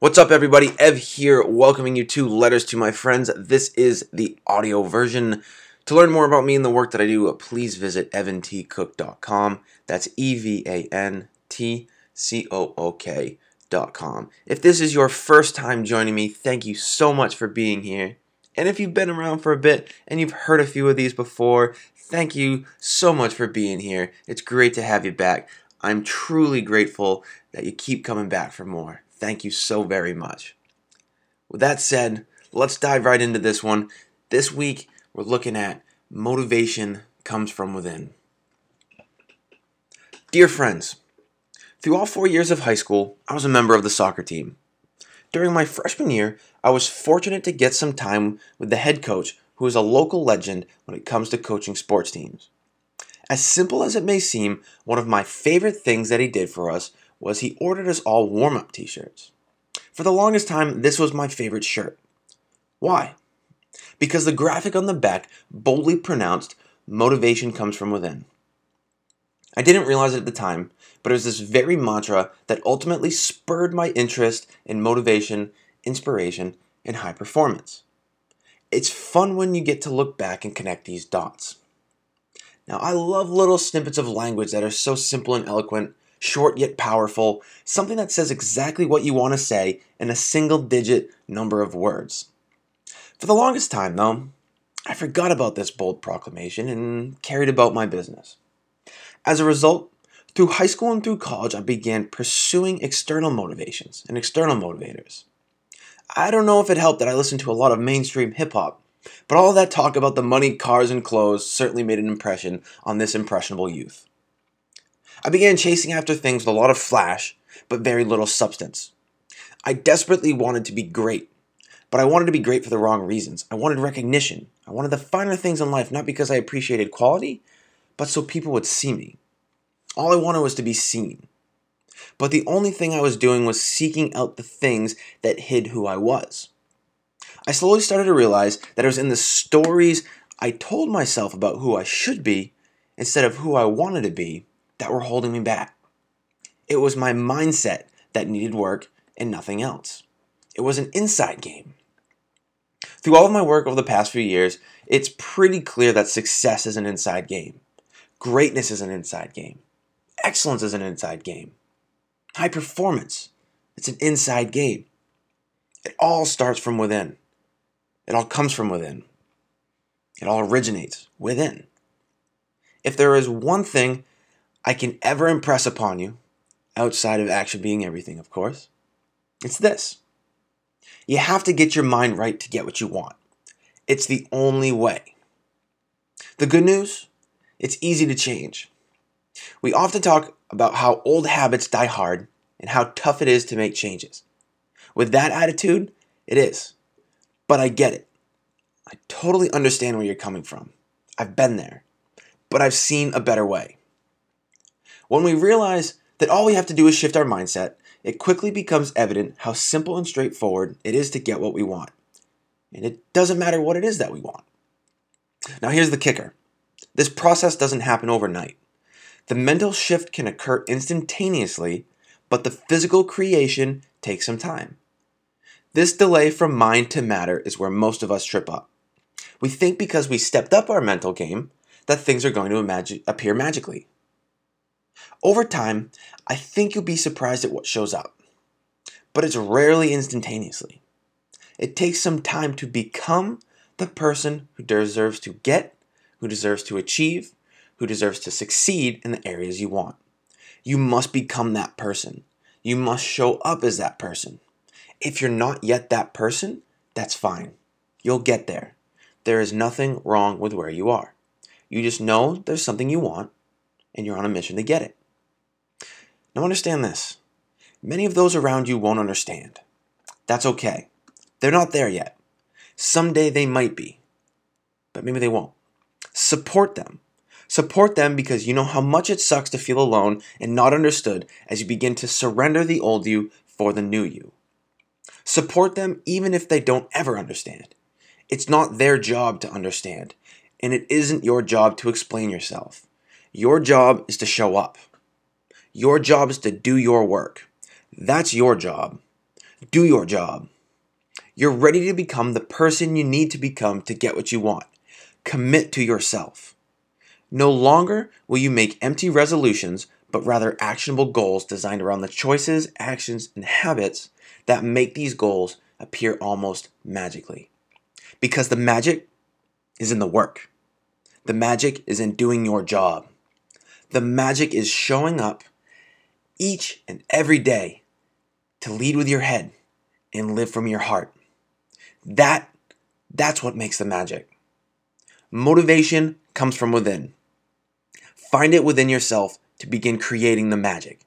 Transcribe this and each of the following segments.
What's up, everybody? Ev here, welcoming you to Letters to My Friends. This is the audio version. To learn more about me and the work that I do, please visit evantcook.com. That's E V A N T C O O K.com. If this is your first time joining me, thank you so much for being here. And if you've been around for a bit and you've heard a few of these before, thank you so much for being here. It's great to have you back. I'm truly grateful that you keep coming back for more. Thank you so very much. With that said, let's dive right into this one. This week, we're looking at motivation comes from within. Dear friends, through all four years of high school, I was a member of the soccer team. During my freshman year, I was fortunate to get some time with the head coach, who is a local legend when it comes to coaching sports teams. As simple as it may seem, one of my favorite things that he did for us was he ordered us all warm up t shirts. For the longest time, this was my favorite shirt. Why? Because the graphic on the back boldly pronounced, motivation comes from within. I didn't realize it at the time, but it was this very mantra that ultimately spurred my interest in motivation, inspiration, and high performance. It's fun when you get to look back and connect these dots. Now, I love little snippets of language that are so simple and eloquent, short yet powerful, something that says exactly what you want to say in a single digit number of words. For the longest time, though, I forgot about this bold proclamation and carried about my business. As a result, through high school and through college, I began pursuing external motivations and external motivators. I don't know if it helped that I listened to a lot of mainstream hip hop, but all that talk about the money, cars, and clothes certainly made an impression on this impressionable youth. I began chasing after things with a lot of flash, but very little substance. I desperately wanted to be great, but I wanted to be great for the wrong reasons. I wanted recognition. I wanted the finer things in life, not because I appreciated quality, but so people would see me. All I wanted was to be seen. But the only thing I was doing was seeking out the things that hid who I was. I slowly started to realize that it was in the stories I told myself about who I should be instead of who I wanted to be that were holding me back. It was my mindset that needed work and nothing else. It was an inside game. Through all of my work over the past few years, it's pretty clear that success is an inside game. Greatness is an inside game. Excellence is an inside game. High performance, it's an inside game. It all starts from within. It all comes from within. It all originates within. If there is one thing I can ever impress upon you, outside of action being everything, of course, it's this. You have to get your mind right to get what you want. It's the only way. The good news it's easy to change. We often talk about how old habits die hard and how tough it is to make changes. With that attitude, it is. But I get it. I totally understand where you're coming from. I've been there. But I've seen a better way. When we realize that all we have to do is shift our mindset, it quickly becomes evident how simple and straightforward it is to get what we want. And it doesn't matter what it is that we want. Now, here's the kicker this process doesn't happen overnight. The mental shift can occur instantaneously, but the physical creation takes some time. This delay from mind to matter is where most of us trip up. We think because we stepped up our mental game that things are going to imagine, appear magically. Over time, I think you'll be surprised at what shows up, but it's rarely instantaneously. It takes some time to become the person who deserves to get, who deserves to achieve, who deserves to succeed in the areas you want. You must become that person. You must show up as that person. If you're not yet that person, that's fine. You'll get there. There is nothing wrong with where you are. You just know there's something you want, and you're on a mission to get it. Now, understand this many of those around you won't understand. That's okay. They're not there yet. Someday they might be, but maybe they won't. Support them. Support them because you know how much it sucks to feel alone and not understood as you begin to surrender the old you for the new you. Support them even if they don't ever understand. It's not their job to understand, and it isn't your job to explain yourself. Your job is to show up. Your job is to do your work. That's your job. Do your job. You're ready to become the person you need to become to get what you want. Commit to yourself. No longer will you make empty resolutions, but rather actionable goals designed around the choices, actions, and habits that make these goals appear almost magically. Because the magic is in the work, the magic is in doing your job. The magic is showing up each and every day to lead with your head and live from your heart. That that's what makes the magic. Motivation comes from within. Find it within yourself to begin creating the magic.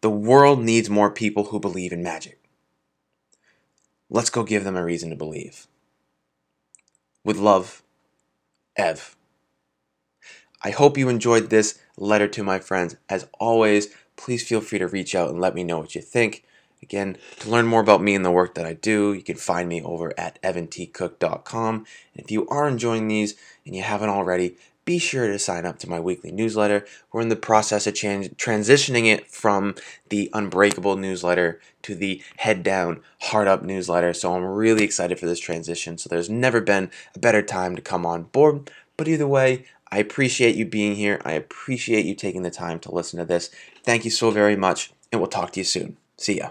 The world needs more people who believe in magic. Let's go give them a reason to believe. With love, Ev. I hope you enjoyed this letter to my friends. As always, please feel free to reach out and let me know what you think. Again, to learn more about me and the work that I do, you can find me over at evantcook.com. And if you are enjoying these and you haven't already, be sure to sign up to my weekly newsletter. We're in the process of transitioning it from the Unbreakable newsletter to the Head Down, Heart Up newsletter. So I'm really excited for this transition. So there's never been a better time to come on board. But either way, I appreciate you being here. I appreciate you taking the time to listen to this. Thank you so very much, and we'll talk to you soon. See ya.